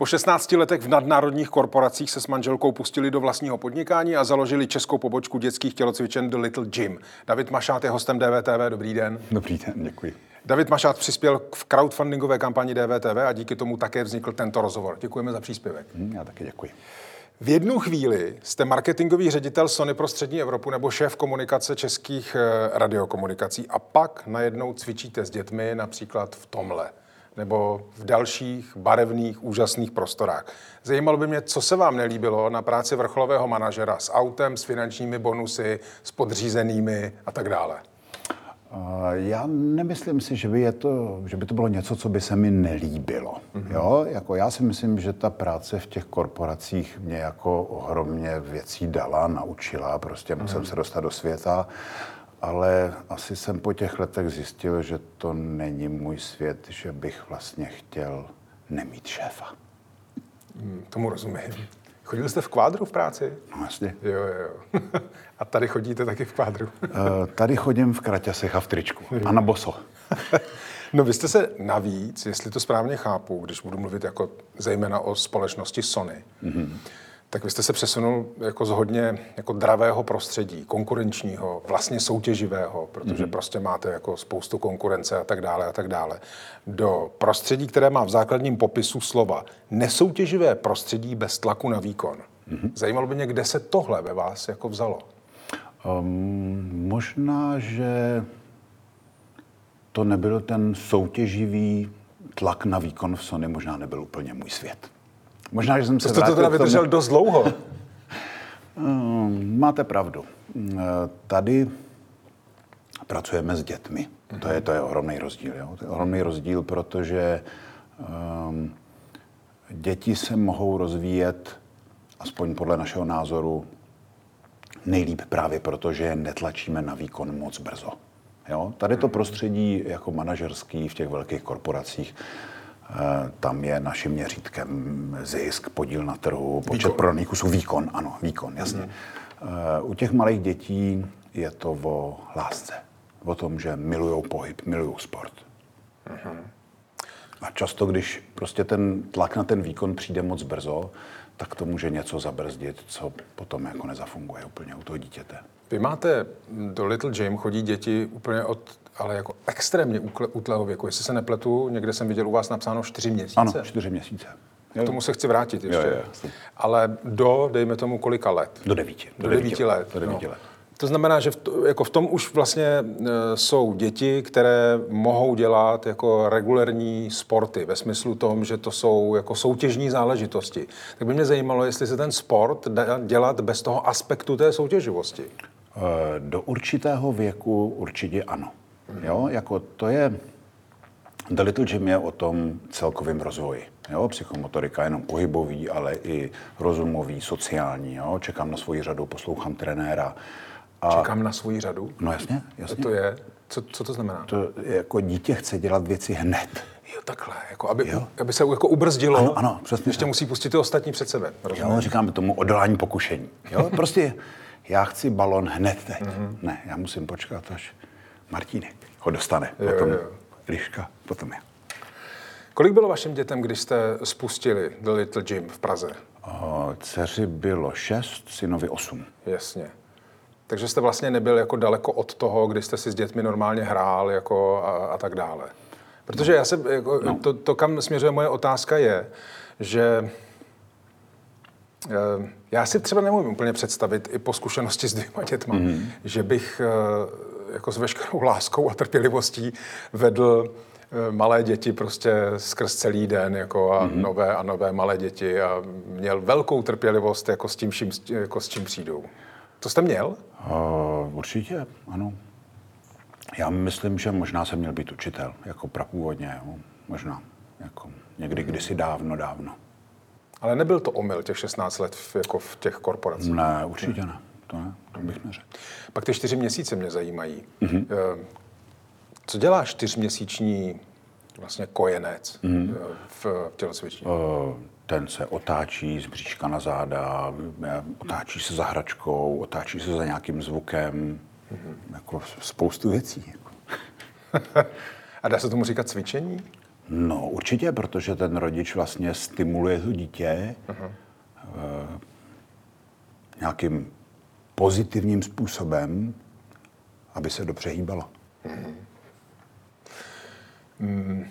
Po 16 letech v nadnárodních korporacích se s manželkou pustili do vlastního podnikání a založili českou pobočku dětských tělocvičen The Little Gym. David Mašát je hostem DVTV. Dobrý den. Dobrý den, děkuji. David Mašát přispěl v crowdfundingové kampani DVTV a díky tomu také vznikl tento rozhovor. Děkujeme za příspěvek. Hm, já taky děkuji. V jednu chvíli jste marketingový ředitel Sony pro střední Evropu nebo šéf komunikace českých eh, radiokomunikací a pak najednou cvičíte s dětmi například v tomhle nebo v dalších barevných, úžasných prostorách. Zajímalo by mě, co se vám nelíbilo na práci vrcholového manažera s autem, s finančními bonusy, s podřízenými a tak dále. Já nemyslím si, že by, je to, že by to bylo něco, co by se mi nelíbilo. Mm-hmm. Jo? Jako já si myslím, že ta práce v těch korporacích mě jako ohromně věcí dala, naučila, prostě mm-hmm. musím se dostat do světa ale asi jsem po těch letech zjistil, že to není můj svět, že bych vlastně chtěl nemít šéfa. Hmm, tomu rozumím. Chodil jste v kvádru v práci? No jasně. Jo, jo. A tady chodíte taky v kvádru? Uh, tady chodím v kraťasech a v tričku. A na boso. No vy jste se navíc, jestli to správně chápu, když budu mluvit jako zejména o společnosti Sony, mm-hmm tak vy jste se přesunul jako z hodně jako dravého prostředí, konkurenčního, vlastně soutěživého, protože mm-hmm. prostě máte jako spoustu konkurence a tak dále a tak dále, do prostředí, které má v základním popisu slova nesoutěživé prostředí bez tlaku na výkon. Mm-hmm. Zajímalo by mě, kde se tohle ve vás jako vzalo? Um, možná, že to nebyl ten soutěživý tlak na výkon v Sony, možná nebyl úplně můj svět. Možná, že jsem se Jste to teda vydržel dost dlouho. Ehm, máte pravdu. Ehm, tady pracujeme s dětmi. To je, to je ohromný rozdíl. Jo? To je ohromný rozdíl, protože um, děti se mohou rozvíjet, aspoň podle našeho názoru, nejlíp právě proto, že je netlačíme na výkon moc brzo. Jo? Tady to prostředí jako manažerský v těch velkých korporacích tam je naším měřítkem zisk, podíl na trhu, počet výkon. prodaných kusů, výkon, ano, výkon, jasně. Mm. U těch malých dětí je to o lásce, o tom, že milují pohyb, milují sport. Mm. A často, když prostě ten tlak na ten výkon přijde moc brzo, tak to může něco zabrzdit, co potom jako nezafunguje úplně u toho dítěte. Vy máte do Little Jim chodí děti úplně od ale jako extrémně útlého věku. Jestli se nepletu, někde jsem viděl u vás napsáno čtyři měsíce. Ano, čtyři měsíce. K tomu se chci vrátit ještě. Jo, jo, ale do, dejme tomu, kolika let? Do devíti. Do, do devíti, let. Do devíti no. let. To znamená, že v, to, jako v tom už vlastně e, jsou děti, které mohou dělat jako regulární sporty, ve smyslu tom, že to jsou jako soutěžní záležitosti. Tak by mě zajímalo, jestli se ten sport dá dělat bez toho aspektu té soutěživosti. E, do určitého věku určitě ano. Jo, jako to je, The Little Gym je o tom celkovém rozvoji. Jo, psychomotorika jenom pohybový, ale i rozumový, sociální. Jo. Čekám na svoji řadu, poslouchám trenéra. A... Čekám na svoji řadu? No jasně, jasně. Co to je? Co, co to znamená? To jako dítě chce dělat věci hned. Jo, takhle, jako aby, jo. aby se jako ubrzdilo. Ano, ano, přesně. Ještě tak. musí pustit ty ostatní před sebe. Rozumím? Jo, říkáme tomu odolání pokušení. Jo, prostě já chci balon hned teď. Mm-hmm. Ne, já musím počkat, až Martínek ho dostane. Jo, potom jo. Liška, potom já. Kolik bylo vašim dětem, když jste spustili The Little Gym v Praze? O, dceři bylo šest, synovi osm. Jasně. Takže jste vlastně nebyl jako daleko od toho, kdy jste si s dětmi normálně hrál jako a, a tak dále. Protože já se, jako, no. to, to, kam směřuje moje otázka, je, že eh, já si třeba nemůžu úplně představit i po zkušenosti s dvěma dětma, mm-hmm. že bych eh, jako s veškerou láskou a trpělivostí vedl eh, malé děti prostě skrz celý den jako a mm-hmm. nové a nové malé děti a měl velkou trpělivost jako s tím, čím, jako s čím přijdou. To jste měl? Uh, určitě, ano. Já myslím, že možná jsem měl být učitel, jako prapůvodně, jo. možná, jako někdy kdysi dávno, dávno. Ale nebyl to omyl těch 16 let v, jako v těch korporacích? Ne, určitě ne to, ne, to bych neřekl. Pak ty čtyři měsíce mě zajímají. Mm-hmm. Co dělá čtyřměsíční vlastně kojenec mm-hmm. v, tělocvičně? Uh, ten se otáčí z bříška na záda, otáčí se za hračkou, otáčí se za nějakým zvukem, mm-hmm. jako spoustu věcí. A dá se tomu říkat cvičení? No určitě, protože ten rodič vlastně stimuluje to dítě uh-huh. nějakým pozitivním způsobem, aby se dobře hýbalo. Uh-huh. Mm.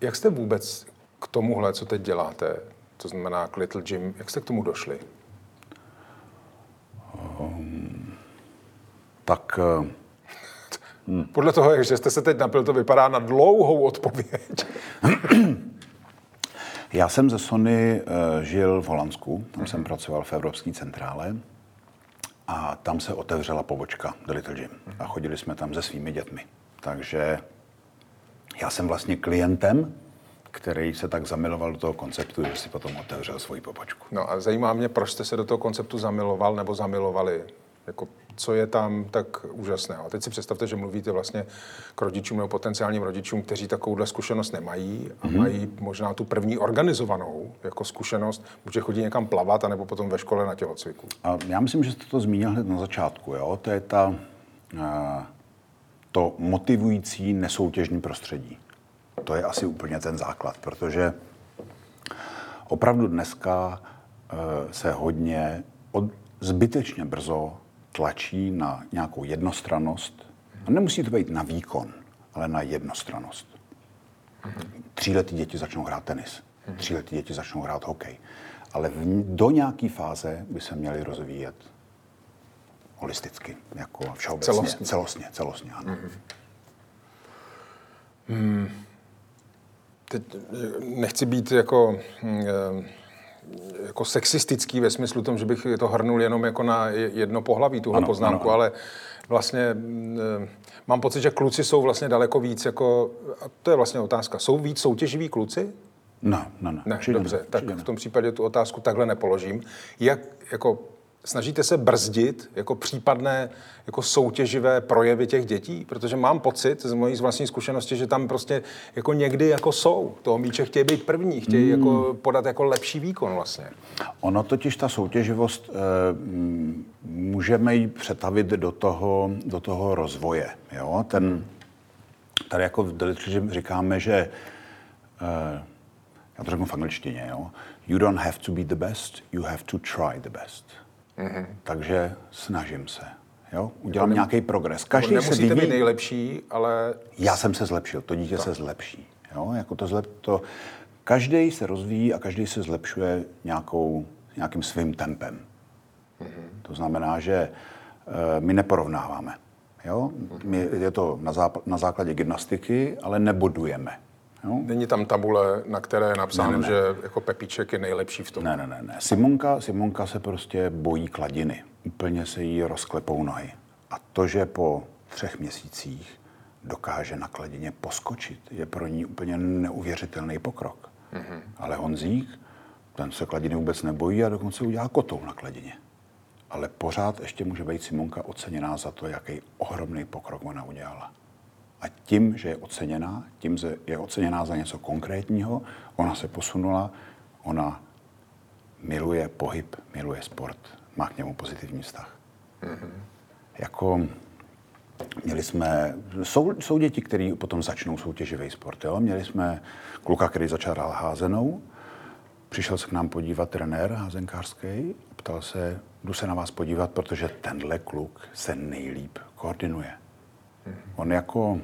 Jak jste vůbec k tomuhle, co teď děláte, to znamená k Little Gym, jak jste k tomu došli? Um, tak... Hmm. Podle toho, jak jste se teď napil, to vypadá na dlouhou odpověď. Já jsem ze Sony uh, žil v Holandsku, tam jsem pracoval v Evropské centrále a tam se otevřela pobočka do Little Gym a chodili jsme tam se svými dětmi. Takže já jsem vlastně klientem, který se tak zamiloval do toho konceptu, že si potom otevřel svoji pobočku. No a zajímá mě, proč jste se do toho konceptu zamiloval nebo zamilovali? Jako, co je tam tak úžasné? A teď si představte, že mluvíte vlastně k rodičům nebo potenciálním rodičům, kteří takovouhle zkušenost nemají a mm-hmm. mají možná tu první organizovanou jako zkušenost, může chodit někam plavat, anebo potom ve škole na tělocviku. A já myslím, že jste to zmínil hned na začátku. Jo? To je ta, to motivující nesoutěžní prostředí. To je asi úplně ten základ, protože opravdu dneska eh, se hodně od, zbytečně brzo tlačí na nějakou jednostranost. A nemusí to být na výkon, ale na jednostranost. Tříletí děti začnou hrát tenis. Tříletí děti začnou hrát hokej. Ale v, do nějaké fáze by se měly rozvíjet holisticky, jako všeobecně. Celostně. Celostně, celostně ano. Mm-hmm. Hmm. Teď nechci být jako, hm, jako sexistický ve smyslu tom, že bych to hrnul jenom jako na jedno pohlaví, tuhle ano, poznámku, ano, ano. ale vlastně hm, mám pocit, že kluci jsou vlastně daleko víc jako, a to je vlastně otázka, jsou víc soutěživí kluci? No, no, no. Ne, dobře, ne, tak v tom případě tu otázku takhle nepoložím. Jak, jako, snažíte se brzdit jako případné jako soutěživé projevy těch dětí? Protože mám pocit z mojí vlastní zkušenosti, že tam prostě jako někdy jako jsou. Toho míče chtějí být první, chtějí hmm. jako podat jako lepší výkon vlastně. Ono totiž ta soutěživost e, můžeme ji přetavit do toho, do toho rozvoje. Jo? Ten, tady jako v Delitři říkáme, že e, já to řeknu v angličtině, jo? You don't have to be the best, you have to try the best. Mm-hmm. Takže snažím se. Jo? Udělám jako nějaký progres. Každý se vyvíjí. být nejlepší, ale... Já jsem se zlepšil, to dítě to. se zlepší. Jo? Jako to zlep... to... Každý se rozvíjí a každý se zlepšuje nějakou, nějakým svým tempem. Mm-hmm. To znamená, že uh, my neporovnáváme. Jo? Mm-hmm. My, je to na, záp- na základě gymnastiky, ale nebodujeme. Jo? Není tam tabule, na které je napsáno, ne, ne, ne. že jako Pepíček je nejlepší v tom. Ne, ne, ne. ne. Simonka, Simonka se prostě bojí kladiny. Úplně se jí rozklepou nohy. A to, že po třech měsících dokáže na kladině poskočit, je pro ní úplně neuvěřitelný pokrok. Mm-hmm. Ale Honzík, ten se kladiny vůbec nebojí a dokonce udělá kotou na kladině. Ale pořád ještě může být Simonka oceněná za to, jaký ohromný pokrok ona udělala. A tím, že je oceněná, tím, že je oceněná za něco konkrétního, ona se posunula, ona miluje pohyb, miluje sport, má k němu pozitivní vztah. Mm-hmm. Jako Měli jsme, jsou, jsou děti, které potom začnou soutěživý sport. Jo? Měli jsme kluka, který začal hrát házenou, přišel se k nám podívat trenér házenkářský, ptal se, jdu se na vás podívat, protože tenhle kluk se nejlíp koordinuje. On jako...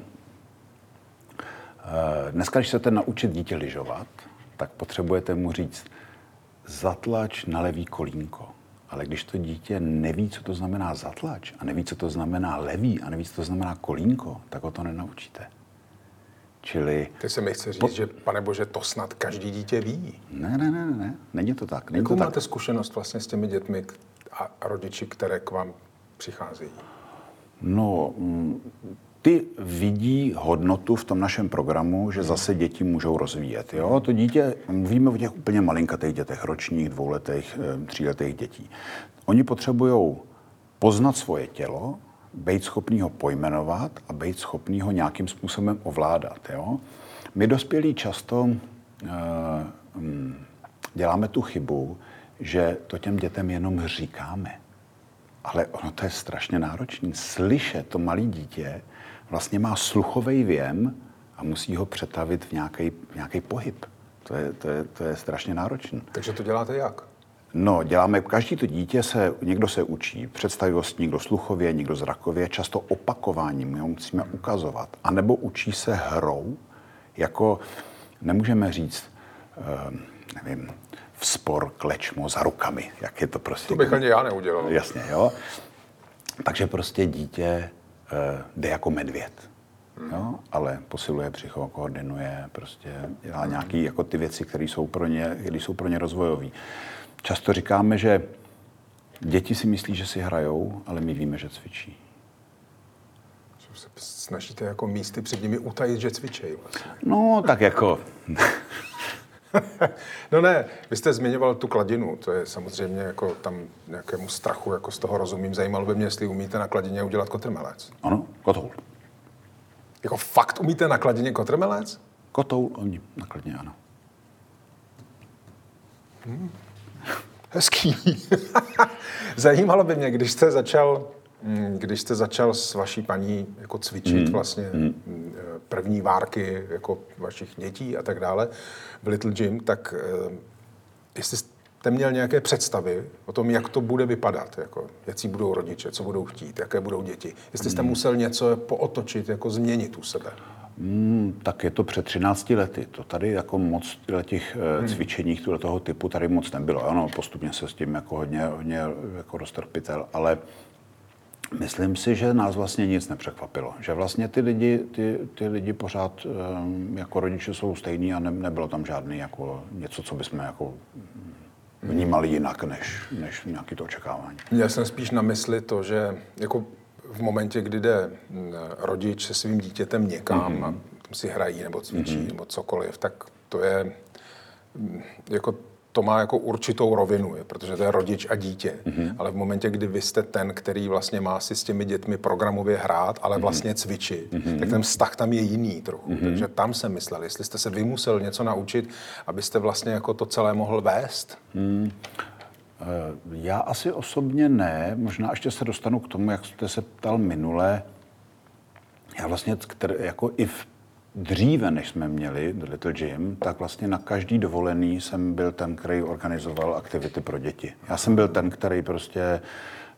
Eh, dneska, když chcete naučit dítě lyžovat, tak potřebujete mu říct, zatlač na levý kolínko. Ale když to dítě neví, co to znamená zatlač, a neví, co to znamená levý, a neví, co to znamená kolínko, tak ho to nenaučíte. Čili... Ty se mi chce říct, po... že, pane Bože, to snad každý dítě ví. Ne, ne, ne, ne, není to tak. Není Jakou to máte tak. zkušenost vlastně s těmi dětmi a rodiči, které k vám přicházejí? No, mm, ty vidí hodnotu v tom našem programu, že zase děti můžou rozvíjet. Jo? To dítě, mluvíme o těch úplně malinkatých dětech, ročních, dvouletých, eh, tříletých dětí. Oni potřebují poznat svoje tělo, být schopný ho pojmenovat a být schopný ho nějakým způsobem ovládat. Jo? My dospělí často uh, um, děláme tu chybu, že to těm dětem jenom říkáme. Ale ono to je strašně náročné. Slyšet to malé dítě vlastně má sluchový věm a musí ho přetavit v nějaký, pohyb. To je, to, je, to je strašně náročné. Takže to děláte jak? No, děláme, každý to dítě se, někdo se učí představivost, někdo sluchově, někdo zrakově, často opakováním, my ho musíme ukazovat. A nebo učí se hrou, jako nemůžeme říct, uh, nevím, vzpor klečmo za rukami, jak je to prostě. To bych ani já neudělal. Jasně, jo. Takže prostě dítě uh, jde jako medvěd. Jo, ale posiluje psycho, koordinuje, prostě dělá nějaké jako ty věci, které jsou pro ně, které jsou pro ně rozvojové. Často říkáme, že děti si myslí, že si hrajou, ale my víme, že cvičí. Že se snažíte jako místy před nimi utajit, že cvičí vlastně. No, tak jako... no ne, vy jste zmiňoval tu kladinu, to je samozřejmě jako tam nějakému strachu, jako z toho rozumím. Zajímalo by mě, jestli umíte na kladině udělat kotrmelec. Ano, kotoul. Jako fakt umíte na kladině kotrmelec? Kotoul umím na kladině, ano. Hmm. Hezký. Zajímalo by mě, když jste začal, když jste začal s vaší paní jako cvičit hmm. vlastně hmm. první várky jako vašich dětí a tak dále v Little Gym, tak eh, jestli jste měl nějaké představy o tom, jak to bude vypadat, jako, jaký budou rodiče, co budou chtít, jaké budou děti. Jestli jste hmm. musel něco pootočit, jako změnit u sebe. Hmm, tak je to před 13 lety. To tady jako moc těch eh, hmm. cvičení toho typu tady moc nebylo. Ano, postupně se s tím jako hodně, hodně jako roztrpitel, ale myslím si, že nás vlastně nic nepřekvapilo. Že vlastně ty lidi, ty, ty lidi pořád um, jako rodiče jsou stejní a ne, nebylo tam žádný jako něco, co bychom jako vnímali jinak, než, než nějaké to očekávání. Já jsem spíš na mysli to, že jako v momentě, kdy jde mm, rodič se svým dítětem někam mm-hmm. a tam si hrají nebo cvičí mm-hmm. nebo cokoliv, tak to je mm, jako to má jako určitou rovinu, protože to je rodič a dítě. Mm-hmm. Ale v momentě, kdy vy jste ten, který vlastně má si s těmi dětmi programově hrát, ale mm-hmm. vlastně cvičit, mm-hmm. tak ten vztah tam je jiný trochu. Mm-hmm. Takže tam jsem myslel, jestli jste se vy musel něco naučit, abyste vlastně jako to celé mohl vést. Mm. Já asi osobně ne, možná ještě se dostanu k tomu, jak jste se ptal minule. Já vlastně, který, jako i v dříve, než jsme měli The Little Gym, tak vlastně na každý dovolený jsem byl ten, který organizoval aktivity pro děti. Já jsem byl ten, který prostě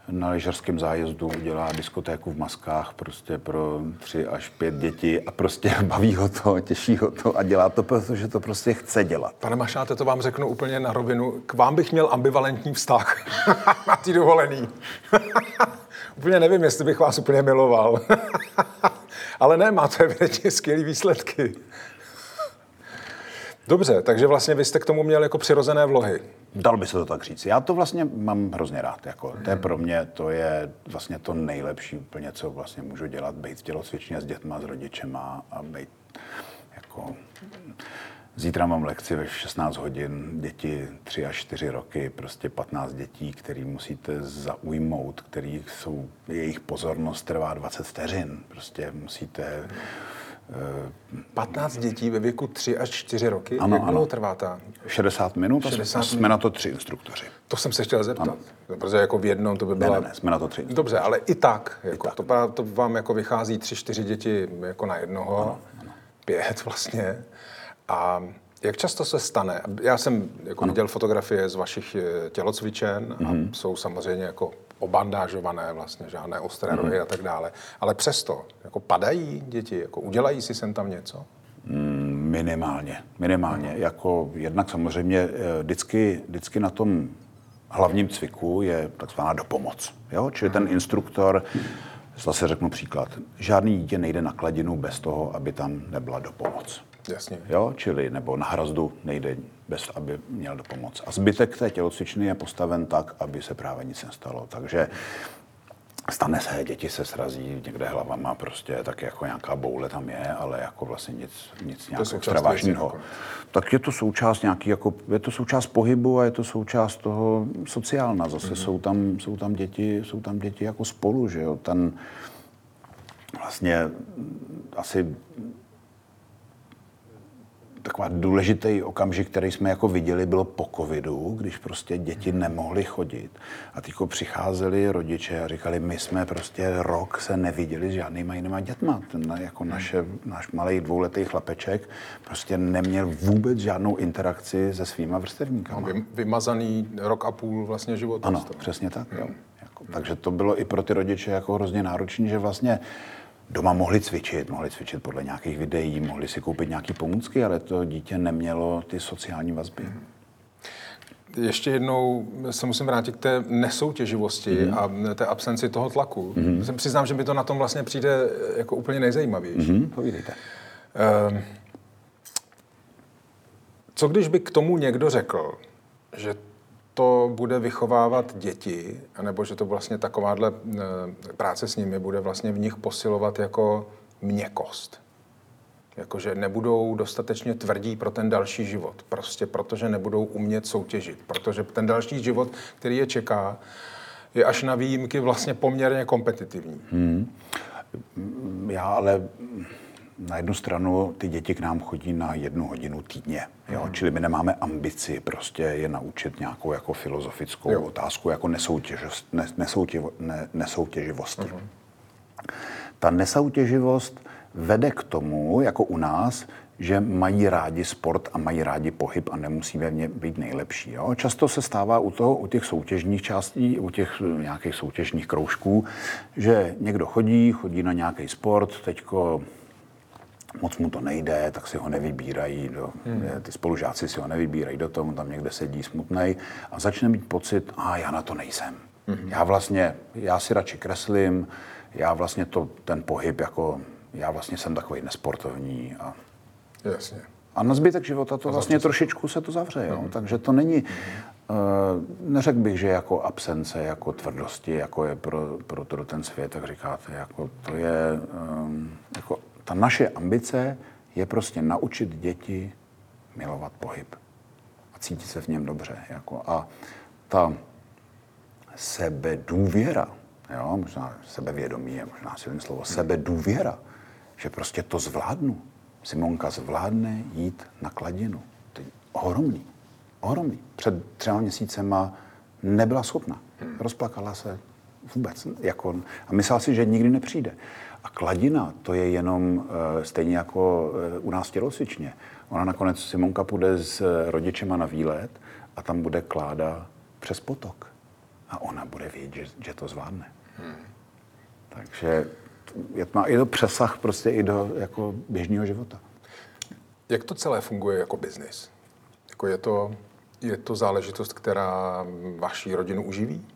na lyžařském zájezdu udělá diskotéku v maskách prostě pro tři až pět dětí a prostě baví ho to, těší ho to a dělá to, protože to prostě chce dělat. Pane Mašáte, to vám řeknu úplně na rovinu. K vám bych měl ambivalentní vztah na ty dovolený. Úplně nevím, jestli bych vás úplně miloval. Ale ne, máte evidentně skvělé výsledky. Dobře, takže vlastně vy jste k tomu měl jako přirozené vlohy. Dal by se to tak říct. Já to vlastně mám hrozně rád. Jako, to je pro mě, to je vlastně to nejlepší úplně, co vlastně můžu dělat, být v tělocvičně s dětma, s rodičema a být jako... Zítra mám lekci ve 16 hodin, děti 3 až 4 roky, prostě 15 dětí, který musíte zaujmout, který jsou, jejich pozornost trvá 20 vteřin. Prostě musíte 15 dětí ve věku 3 až 4 roky. Ano, Jak ano. trvá ta? 60 minut 60 a jsme minut. na to tři instruktoři. To jsem se chtěl zeptat. Ano. Protože jako v jednom to by byla... Ne, ne, ne, jsme na to tři. Dobře, ale i tak. Jako, I tak. To, to vám jako vychází tři, čtyři děti jako na jednoho. Ano, ano. Pět vlastně. A jak často se stane? Já jsem jako viděl fotografie z vašich eh, tělocvičen mm-hmm. a mhm. jsou samozřejmě jako obandážované vlastně, žádné ostré rohy mm. a tak dále. Ale přesto, jako padají děti, jako udělají si sem tam něco? Mm, minimálně, minimálně. Mm. Jako jednak samozřejmě eh, vždycky, vždycky na tom hlavním cviku je takzvaná dopomoc. Jo? Čili ten instruktor, zase řeknu příklad, žádný dítě nejde na kladinu bez toho, aby tam nebyla dopomoc. Jasně. Jo, čili nebo na hrazdu nejde bez, aby měl do pomoc. A zbytek té tělocvičny je postaven tak, aby se právě nic nestalo. Takže stane se, děti se srazí někde hlavama, prostě tak jako nějaká boule tam je, ale jako vlastně nic, nic nějak extra vážného. Jako. Tak je to součást nějaký, jako, je to součást pohybu a je to součást toho sociálna. Zase mm-hmm. jsou, tam, jsou, tam děti, jsou tam děti jako spolu, že jo. Ten vlastně asi taková důležitý okamžik, který jsme jako viděli, bylo po covidu, když prostě děti nemohly chodit. A teď přicházeli rodiče a říkali, my jsme prostě rok se neviděli s žádnýma jinýma dětma. Ten, jako naše, náš malý dvouletý chlapeček prostě neměl vůbec žádnou interakci se svýma vrstevníkama. Vy, vymazaný rok a půl vlastně života. Ano, přesně tak. Jo. Jako, takže to bylo i pro ty rodiče jako hrozně náročné, že vlastně doma mohli cvičit, mohli cvičit podle nějakých videí, mohli si koupit nějaké pomůcky, ale to dítě nemělo ty sociální vazby. Ještě jednou se musím vrátit k té nesoutěživosti mm-hmm. a té absenci toho tlaku. Mm-hmm. Přiznám, že mi to na tom vlastně přijde jako úplně nejzajímavější. Mm-hmm. Povídejte. Uh, co když by k tomu někdo řekl, že to bude vychovávat děti, nebo že to vlastně takováhle eh, práce s nimi bude vlastně v nich posilovat jako měkost. Jakože nebudou dostatečně tvrdí pro ten další život. Prostě protože nebudou umět soutěžit. Protože ten další život, který je čeká, je až na výjimky vlastně poměrně kompetitivní. Hmm. Já ale na jednu stranu ty děti k nám chodí na jednu hodinu týdně. Jo? Mm. Čili my nemáme ambici prostě je naučit nějakou jako filozofickou jo. otázku jako nesoutěživost, ne, nesoutěživo, ne, nesoutěživosti. Mm. Ta nesoutěživost vede k tomu, jako u nás, že mají rádi sport a mají rádi pohyb a nemusí ve mně být nejlepší. Jo? Často se stává u, toho, u těch soutěžních částí, u těch nějakých soutěžních kroužků, že někdo chodí, chodí na nějaký sport, teďko moc mu to nejde, tak si ho nevybírají, do, hmm. ty spolužáci si ho nevybírají do toho, tam někde sedí smutnej a začne mít pocit, a já na to nejsem. Hmm. Já vlastně, já si radši kreslím, já vlastně to, ten pohyb jako, já vlastně jsem takový nesportovní. A, Jasně. A na zbytek života to vlastně se... trošičku se to zavře, jo? Hmm. takže to není, uh, neřekl bych, že jako absence, jako tvrdosti, jako je pro, pro, pro ten svět, tak říkáte, jako to je um, jako ta naše ambice je prostě naučit děti milovat pohyb a cítit se v něm dobře. Jako. A ta sebedůvěra, jo, možná sebevědomí je možná silné slovo, sebedůvěra, že prostě to zvládnu. Simonka zvládne jít na kladinu. To je ohromný. Ohromný. Před třema měsícema nebyla schopna. Rozplakala se vůbec. Jako, a myslela si, že nikdy nepřijde. A kladina, to je jenom uh, stejně jako uh, u nás v tělocvičně. Ona nakonec Simonka půjde s uh, rodičema na výlet a tam bude kláda přes potok. A ona bude vědět, že, že to zvládne. Hmm. Takže je, má i to přesah prostě i do jako běžného života. Jak to celé funguje jako biznis? Jako je, to, je to záležitost, která vaší rodinu uživí?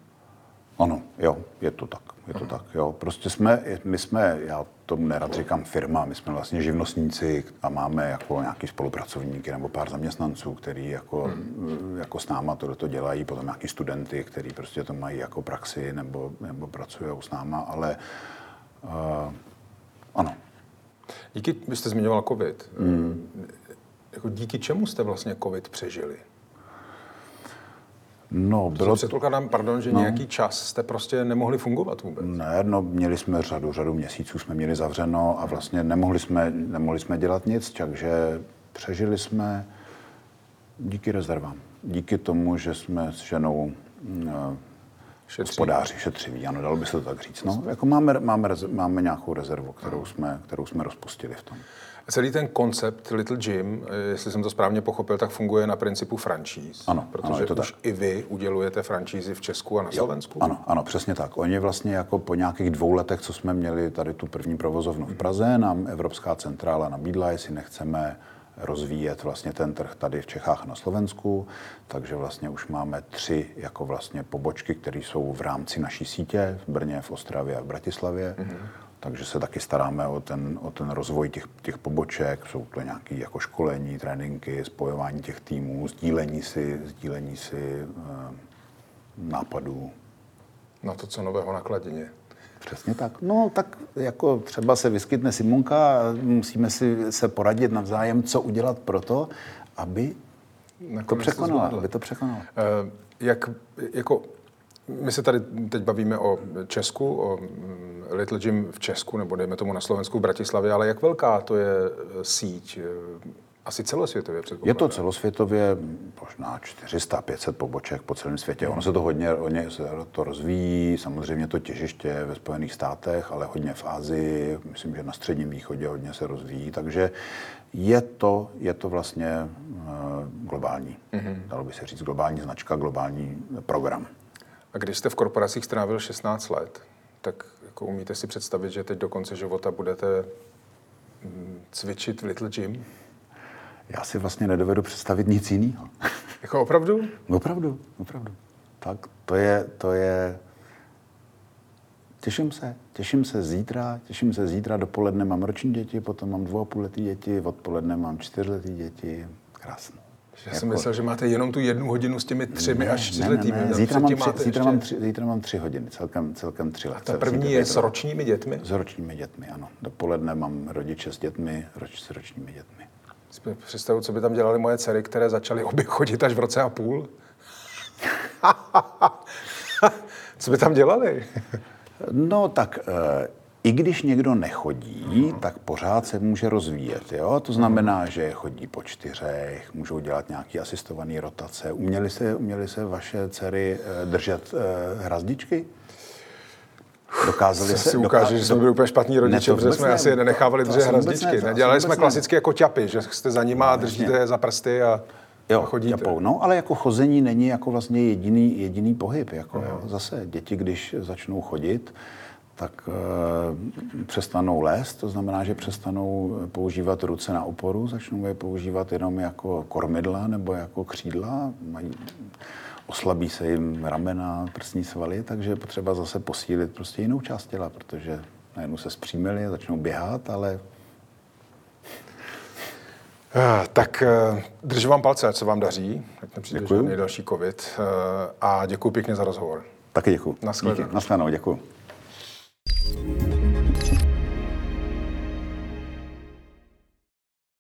Ano, jo, je to tak. Je to tak, jo. Prostě jsme, my jsme, já tomu nerad říkám firma, my jsme vlastně živnostníci a máme jako nějaký spolupracovníky nebo pár zaměstnanců, který jako, hmm. jako s náma to, to dělají, potom nějaký studenty, kteří prostě to mají jako praxi nebo, nebo pracují s náma, ale uh, ano. Díky, vy jste zmiňoval covid. Hmm. Jako díky čemu jste vlastně covid přežili? No, bylo... Předpokládám, pardon, že no. nějaký čas jste prostě nemohli fungovat vůbec. Ne, no, měli jsme řadu, řadu měsíců jsme měli zavřeno a vlastně nemohli jsme, nemohli jsme dělat nic, takže přežili jsme díky rezervám. Díky tomu, že jsme s ženou no, hospodáři, šetřiví, ano, dalo by se to tak říct. No, jako máme, máme, máme nějakou rezervu, kterou jsme, kterou jsme rozpustili v tom. Celý ten koncept Little Gym, eh, jestli jsem to správně pochopil, tak funguje na principu franšíz. Ano, protože ano, je to už tak. i vy udělujete franšízy v Česku a na Slovensku. Jo, ano, ano, přesně tak. Oni vlastně jako po nějakých dvou letech, co jsme měli tady tu první provozovnu v Praze, nám Evropská centrála nabídla, jestli nechceme rozvíjet vlastně ten trh tady v Čechách a na Slovensku, takže vlastně už máme tři jako vlastně pobočky, které jsou v rámci naší sítě v Brně, v Ostravě a v Bratislavě. Mm-hmm takže se taky staráme o ten, o ten rozvoj těch, těch poboček, jsou to nějaké jako školení, tréninky, spojování těch týmů, sdílení si, sdílení si e, nápadů. Na to, co nového na kladině. Přesně tak. No tak jako třeba se vyskytne Simonka a musíme si se poradit navzájem, co udělat pro to, aby Nakonec to překonala. To aby to překonala. E, jak, jako my se tady teď bavíme o Česku, o mm, Little Gym v Česku, nebo dejme tomu na Slovensku v Bratislavě, ale jak velká to je e, síť? E, asi celosvětově Je to předpokládám. celosvětově možná 400-500 poboček po celém světě. Ono se to hodně, hodně se to rozvíjí, samozřejmě to těžiště ve Spojených státech, ale hodně v Asii, myslím, že na Středním východě hodně se rozvíjí, takže je to, je to vlastně uh, globální, mm-hmm. dalo by se říct, globální značka, globální program. A když jste v korporacích strávil 16 let, tak jako umíte si představit, že teď do konce života budete mm, cvičit v Little Gym? Já si vlastně nedovedu představit nic jiného. Jako opravdu? opravdu, opravdu. Tak to je, to je... Těším se, těším se zítra, těším se zítra, dopoledne mám roční děti, potom mám dvou a půl letý děti, odpoledne mám čtyřletý děti, krásné. Já jsem myslel, že máte jenom tu jednu hodinu s těmi třemi až čtyřletými. Ne, ne, Zítra, mám tři, máte zítra, ještě- mám tři, zítra mám tři hodiny, celkem, celkem tři let. Ta první je s ročními dětmi? S ročními dětmi, ano. Dopoledne mám rodiče s dětmi, roč, s ročními dětmi. Představu, co by tam dělali moje dcery, které začaly obě chodit až v roce a půl. co by tam dělali? No tak eh, i když někdo nechodí, tak pořád se může rozvíjet. Jo? To znamená, že chodí po čtyřech, můžou dělat nějaké asistované rotace. Uměli se, uměli se vaše dcery eh, držet eh, hrazdičky? Dokázali Se se, si ukáže, že jsme byli úplně špatní rodiče, to protože jsme ne. asi nenechávali To držet hrazdičky. ne, vůbec jsme ne. klasicky jako čapy, že jste za nima a držíte je za prsty a, a Jo, chodíte. ťapou. No, ale jako chození není jako vlastně jediný, jediný pohyb. Jako, jo. Zase děti, když začnou chodit, tak e, přestanou lézt, to znamená, že přestanou používat ruce na oporu, začnou je používat jenom jako kormidla nebo jako křídla, mají, oslabí se jim ramena, prsní svaly, takže je potřeba zase posílit prostě jinou část těla, protože najednou se zpřímili, začnou běhat, ale Eh, Tak eh, držím vám palce, se vám daří, ať nepřijde Děkuju. žádný další covid. A děkuji pěkně za rozhovor. taky děkuji. Nashledanou. Díky. Děkuji. Thank you.